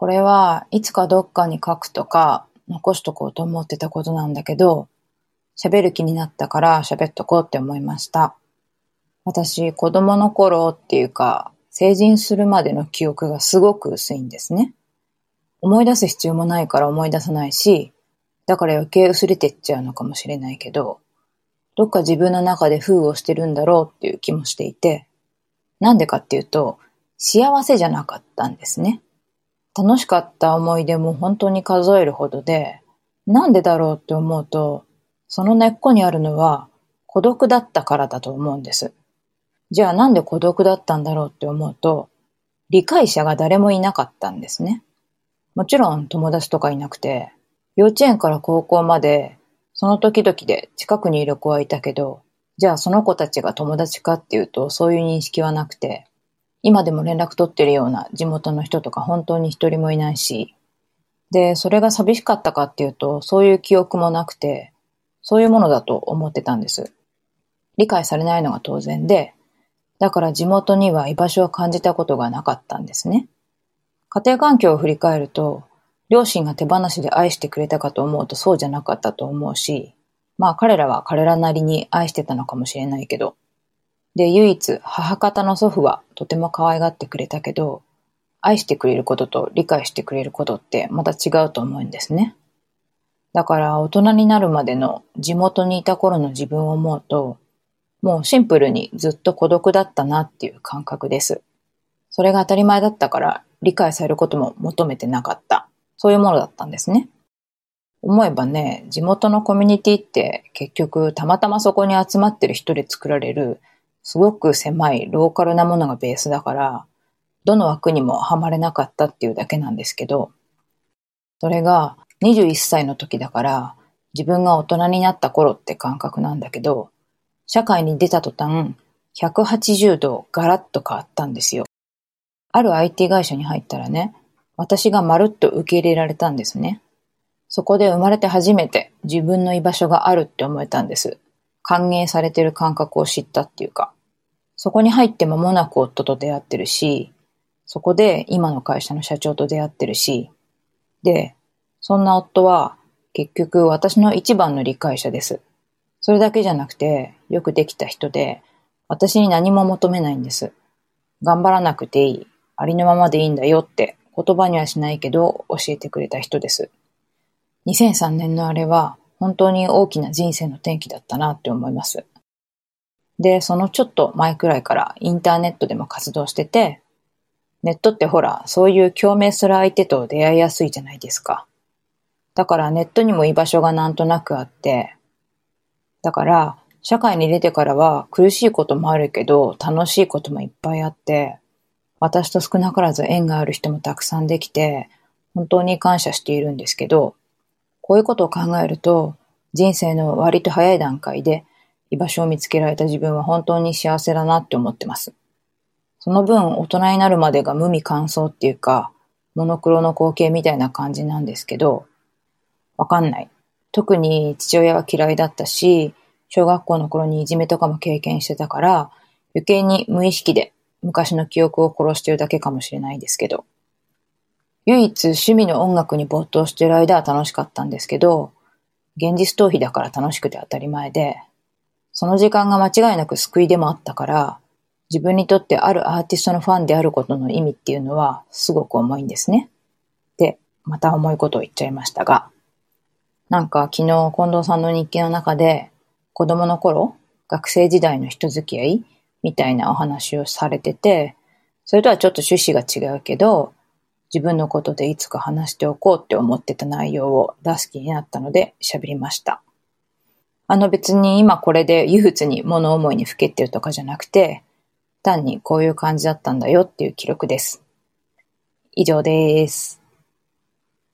これはいつかどっかに書くとか残しとこうと思ってたことなんだけど、喋る気になったから喋っとこうって思いました。私、子供の頃っていうか、成人するまでの記憶がすごく薄いんですね。思い出す必要もないから思い出さないし、だから余計薄れてっちゃうのかもしれないけど、どっか自分の中で封をしてるんだろうっていう気もしていて、なんでかっていうと、幸せじゃなかったんですね。楽しかった思い出も本当に数えるほどで、なんでだろうって思うと、その根っこにあるのは孤独だったからだと思うんです。じゃあなんで孤独だったんだろうって思うと、理解者が誰もいなかったんですね。もちろん友達とかいなくて、幼稚園から高校まで、その時々で近くにいる子はいたけど、じゃあその子たちが友達かっていうとそういう認識はなくて、今でも連絡取ってるような地元の人とか本当に一人もいないし、で、それが寂しかったかっていうと、そういう記憶もなくて、そういうものだと思ってたんです。理解されないのが当然で、だから地元には居場所を感じたことがなかったんですね。家庭環境を振り返ると、両親が手放しで愛してくれたかと思うとそうじゃなかったと思うし、まあ彼らは彼らなりに愛してたのかもしれないけど、で、唯一母方の祖父はとても可愛がってくれたけど、愛してくれることと理解してくれることってまた違うと思うんですね。だから大人になるまでの地元にいた頃の自分を思うと、もうシンプルにずっと孤独だったなっていう感覚です。それが当たり前だったから理解されることも求めてなかった。そういうものだったんですね。思えばね、地元のコミュニティって結局たまたまそこに集まってる人で作られるすごく狭いローカルなものがベースだから、どの枠にもはまれなかったっていうだけなんですけど、それが21歳の時だから、自分が大人になった頃って感覚なんだけど、社会に出た途端、180度ガラッと変わったんですよ。ある IT 会社に入ったらね、私がまるっと受け入れられたんですね。そこで生まれて初めて自分の居場所があるって思えたんです。歓迎されてる感覚を知ったっていうか。そこに入って間もなく夫と出会ってるし、そこで今の会社の社長と出会ってるし、で、そんな夫は結局私の一番の理解者です。それだけじゃなくて、よくできた人で、私に何も求めないんです。頑張らなくていい。ありのままでいいんだよって言葉にはしないけど教えてくれた人です。2003年のあれは本当に大きな人生の転機だったなって思います。で、そのちょっと前くらいからインターネットでも活動してて、ネットってほら、そういう共鳴する相手と出会いやすいじゃないですか。だからネットにも居場所がなんとなくあって、だから社会に出てからは苦しいこともあるけど楽しいこともいっぱいあって、私と少なからず縁がある人もたくさんできて、本当に感謝しているんですけど、こういうことを考えると、人生の割と早い段階で居場所を見つけられた自分は本当に幸せだなって思ってます。その分、大人になるまでが無味乾燥っていうか、モノクロの光景みたいな感じなんですけど、わかんない。特に父親は嫌いだったし、小学校の頃にいじめとかも経験してたから、余計に無意識で昔の記憶を殺してるだけかもしれないですけど。唯一趣味の音楽に没頭している間は楽しかったんですけど、現実逃避だから楽しくて当たり前で、その時間が間違いなく救いでもあったから、自分にとってあるアーティストのファンであることの意味っていうのはすごく重いんですね。で、また重いことを言っちゃいましたが、なんか昨日近藤さんの日記の中で、子供の頃、学生時代の人付き合いみたいなお話をされてて、それとはちょっと趣旨が違うけど、自分のことでいつか話しておこうって思ってた内容を出す気になったので喋りました。あの別に今これで憂鬱に物思いにふけってるとかじゃなくて、単にこういう感じだったんだよっていう記録です。以上です。